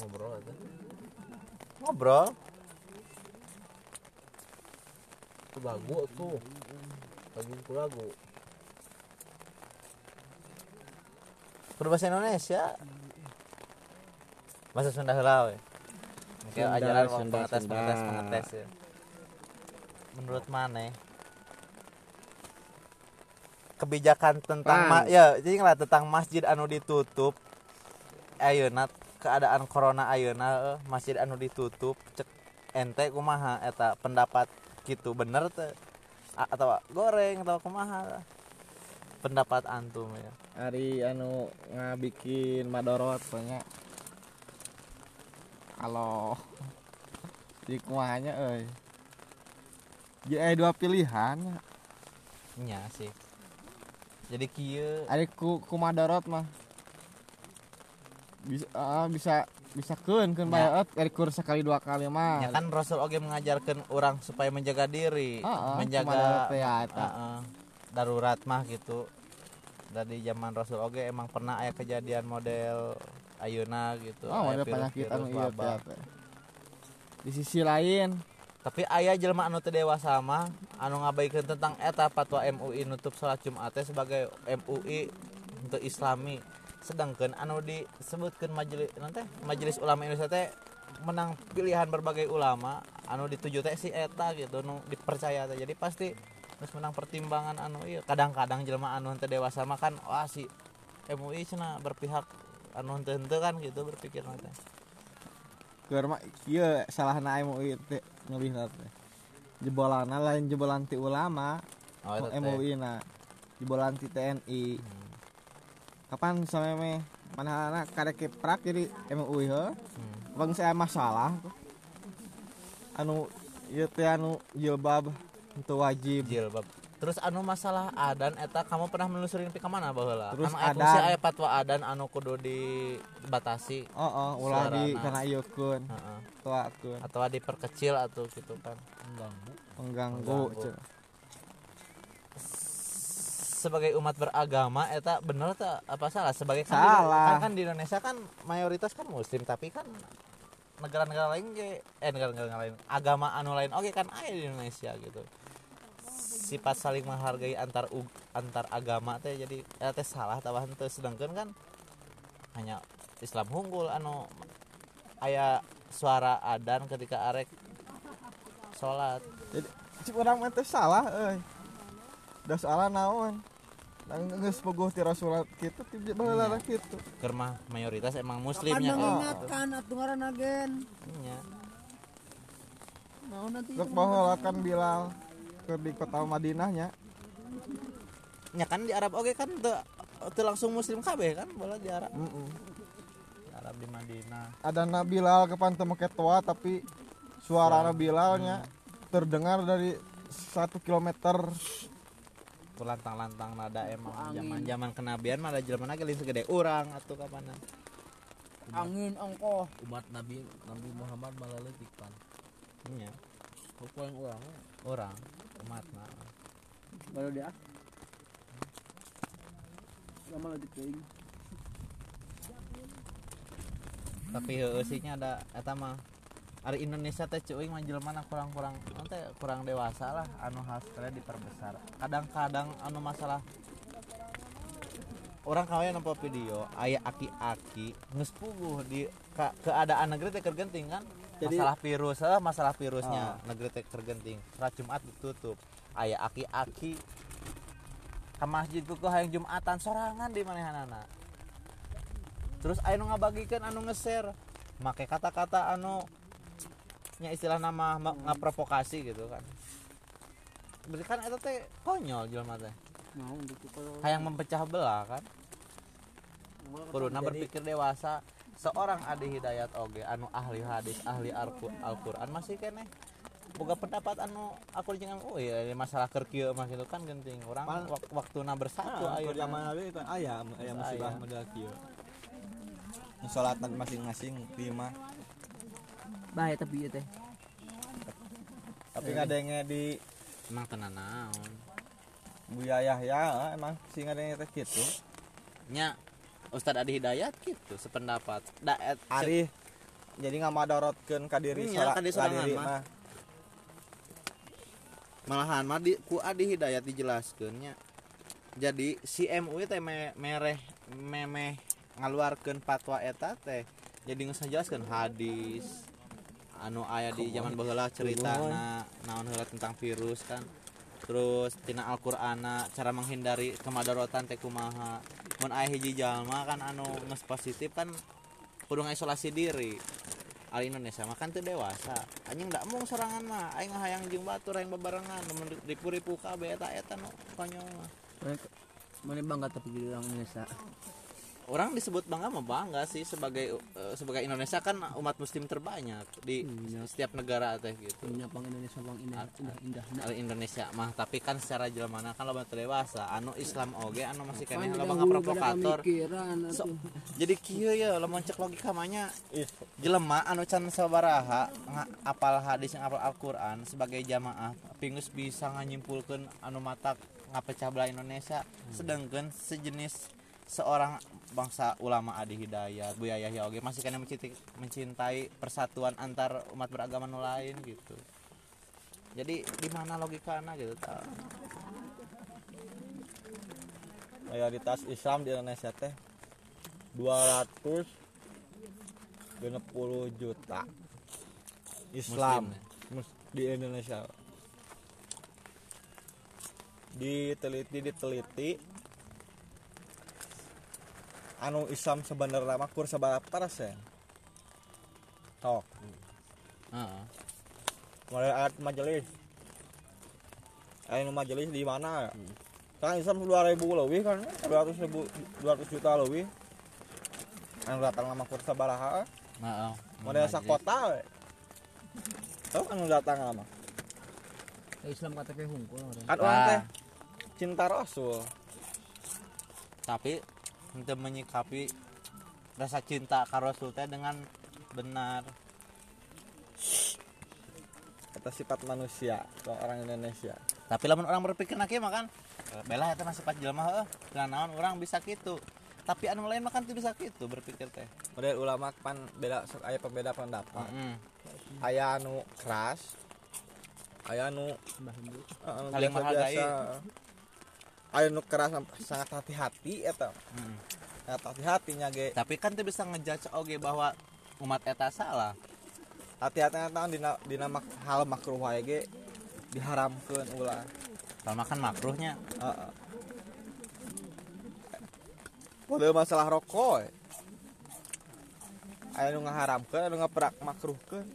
ngobrol aja ngobrol itu lagu tuh lagu itu lagu berbahasa Indonesia bahasa Sunda heula we Oke, Sunda, ajaran Sunda, pengetes, pengetes, pengetes ya. Menurut mana? Kebijakan tentang Pan. ma- ya, jadi lah tentang masjid anu ditutup. Ayeuna keadaan corona ayeuna eh, masjid anu ditutup cek ente kumaha eta pendapat gitu bener teh A- atau goreng atau kumaha. Pendapat antum ya. Ari anu ngabikin madorot banyak kalau di kumahanya jadi ada dua pilihan. Nya sih. Jadi kieu. Ari ku, ku madorot mah bisa ah, bisa bisa keun keun Ya. bae dari kur sekali dua kali mah Ya kan Rasul oge mengajarkan orang supaya menjaga diri, Heeh, menjaga kumaha teh ya eta. Heeh, darurat mah gitu. Dari zaman Rasul oge emang pernah aya kejadian model ayeuna gitu. oh ada penyakit anu iya di sisi lain Tapi aya jelema anu teu dewasa mah anu ngabaikeun tentang eta fatwa MUI nutup salat Jumat sebagai MUI untuk Islami. sedangkan anu disebutkan majelis nanti majelis ulama Indonesia teh menang pilihan berbagai ulama anu dituju teh si eta gitu nu dipercaya teh. Jadi pasti terus menang pertimbangan anu iya kadang-kadang jelma anu teh dewasa mah kan wah si MUI cina berpihak anu henteu kan gitu berpikir nanti Germa, iya salah na MUI teh ngelihat teh. Jebolan lain jebolan ti ulama oh, MUI na jebolan ti TNI hmm. Kapan sameme mana anak kada keprak jadi MUI he. Hmm. bang saya masalah anu ieu teh anu jilbab untuk wajib. Jilbab. Terus anu masalah adan eta kamu pernah menelusuri ka mana baheula Terus anu aya adan. fungsi aya fatwa adan anu kudu dibatasi. Oh oh ulah di Suarana. kana ieu keun. Heeh. Tuakeun atau diperkecil atau gitu kan. Mengganggu. Mengganggu Mengganggu. Sebagai umat beragama eta bener tak apa salah? Sebagai kan Salah. di, kan, kan di Indonesia kan mayoritas kan muslim tapi kan negara-negara lain ge eh negara-negara lain agama anu lain oke kan ada di Indonesia gitu. Sifat saling menghargai antar u- antar agama teh jadi eta teh salah tambah henteu sedangkan kan hanya Islam unggul anu aya suara adan ketika arek sholat. Jadi cik urang mah teh salah euy. Da salah naon Nang geus bogoh ti Rasulullah kitu ti baheula kitu kermah mayoritas emang muslimnya mengingatkan atuh ngaran agen. Nya. Naon nanti Rek baheula kan Bilal keur di kota Madinahnya Ya kan di Arab oke kan teu teu langsung muslim kabeh kan bola di Arab. Heeh. Di Arab di Madinah. ada Bilal kapan teu make toa tapi suara Bilalnya terdengar dari satu kilometer Tuh lantang-lantang nada emang zaman-zaman kenabian mah ada jelema leuwih segede urang atuh kapanan. angin ongkoh. umat Nabi Nabi Muhammad malah leutik pan Nya, pokoknya orang urang umat mah. Baru dia. Lama lagi teuing. Tapi heueuh sih nya ada eta mah Ari Indonesia teh cuing mah jelema na kurang-kurang teh kurang dewasa lah anu hasilnya diperbesar. Kadang-kadang anu masalah orang kawin nampak video aya aki-aki geus puguh di ka- keadaan negeri teh keur genting kan? Jadi- masalah virus eh, masalah virusnya negeri teh keur genting salat Jumat ditutup aya aki-aki. Ke masjid kuku hayang Jumatan sorangan di manehanana. Terus aya nu ngabagikeun anu nge-share make kata-kata anu nya istilah nama ma- ngaprovokasi gitu kan. Berarti kan itu teh konyol jelema teh. Kalau hayang mempecah belah kan. Kuduna berpikir dewasa seorang Adi Hidayat oge anu ahli hadis ahli Al- Al-Quran masih kene boga pendapat anu aku jangan oh iya masalah kerkieu mah gitu kan genting. Orang wak- waktuna bersatu Ah, ayo zaman Nabi kan ayam ayam Aya. musibah kieu. Salatan masing-masing lima bahaya tapi ieu teh. tapi ngadenge di emang tenan naon? Buya Yahya emang sih ngadenge teh kitu nya Ustadz Adi Hidayat gitu sependapat. Da et- Ari jadi nggak madorotkeun ka diri Iya, sora- ka diri sorangan diri mah. malahan mah di ku adi hidayat dijelaskeunnya jadi si MUI teh me, mereh memeh ngaluarkeun fatwa eta teh jadi geus ngajelaskeun hadis anu aya di zaman baheula ceritana naon heula tentang virus kan. Terus tina Al-Qur'ana cara menghindari kemadaratan teh kumaha. Mun aya hiji jalma kan anu geus positif kan kudu isolasi diri. Al Indonesia mah kan teu dewasa. Anjing ndak mung sorangan mah. Aing hayang jeung batur hayang bebarengan. Mun ripu-ripu kabeh eta eta nu konyol mah. Mana bangga tapi jadi orang Indonesia. Orang disebut bangga mah bangga sih sebagai eh, sebagai Indonesia kan umat muslim terbanyak di Iya. setiap negara teh gitu. Punya bang Indonesia bang indah indah indah. Nah, Al Indonesia mah tapi kan secara jelmana kan loba dewasa. Anu Islam oge anu masih kene loba hulu pada provokator. pemikiran So, jadi kieu ya lamun cek logika Ih, jelema anu can sabaraha apal hadis yang apal Al-Qur'an sebagai jamaah pingus bisa nganyimpulkeun anu mata ngapecah belah Indonesia. Sedangkan sejenis seorang bangsa ulama adi hidayat Buya Yahya oge masih kena mencintai, mencintai persatuan antar umat beragama lain gitu. Jadi di mana logikana gitu mayoritas Islam di Indonesia teh 260 juta Islam mus- di Indonesia. Diteliti diteliti anu Islam sebenarnya mah kur seberapa persen tok Heeh. mulai ayat majelis ayat majelis di mana kan Islam dua ribu lebih kan dua ratus ribu dua ratus juta lebih yang datang lama kur sabaraha Heeh. model Majlis. sakota we. tahu kan datang lama Islam KTP hungkul orang. kan orang Ah. teh cinta Rasul tapi untuk menyikapi rasa cinta ka Rasul teh dengan benar kata sifat manusia ke orang Indonesia tapi lamun orang berpikir nak mah kan eh, bela eta mah sifat heuh dengan naon orang bisa gitu tapi anu lain mah kan teu bisa gitu berpikir teh model ulama pan beda aya pembeda pendapat Heeh. aya anu keras aya anu dulu. eh, anu Saling menghargai. aya anu keras sangat hati-hati eta Heeh. sangat hati-hatinya ge tapi kan teu bisa ngejudge oge bahwa umat eta salah hati-hati eta dina dina mak- hal makruh wae ge diharamkeun ulah kalau makan makruhnya Heeh. Model masalah rokok. Aya nu ngaharamkeun, anu ngaperak makruhkeun.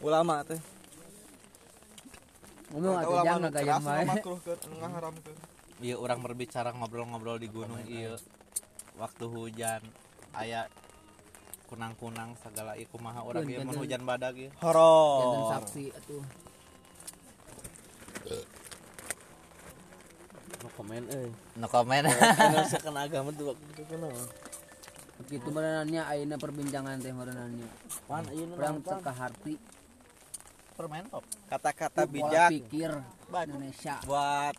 Ulama teh. Ngomong Eta atuh ulama jang nu gak keras yang anu bae. makruhkeun, anu ngaharamkeun. Iya orang berbicara ngobrol-ngobrol di gunung iya. waktu hujan aya kunang-kunang segala ieu kumaha urang ieu mun hujan badag ieu Jangan Horor. saksi atuh. no komen eh. No comment. Indonesia kan agama tuh waktu itu kan Begitu merenannya ayeuna perbincangan teh merenannya. pan teka harti, permen pop Kata-kata bijak pikir Indonesia. buat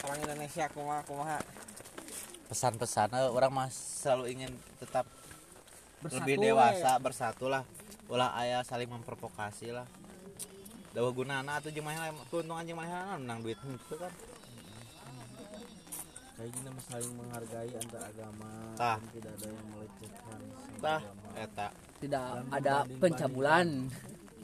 orang Indonesia kumaha kumaha. pesan-pesan eh, orang mas selalu ingin tetap Bersatu, lebih dewasa bersatu lah ulah ayah saling memprovokasi lah dawa gunana atau jemaah keuntungan jemaah menang duit itu kan kayak gini mah saling menghargai antar agama Tah. tidak ada yang melecehkan tah agama. eta Tidak Dan ada pencabulan.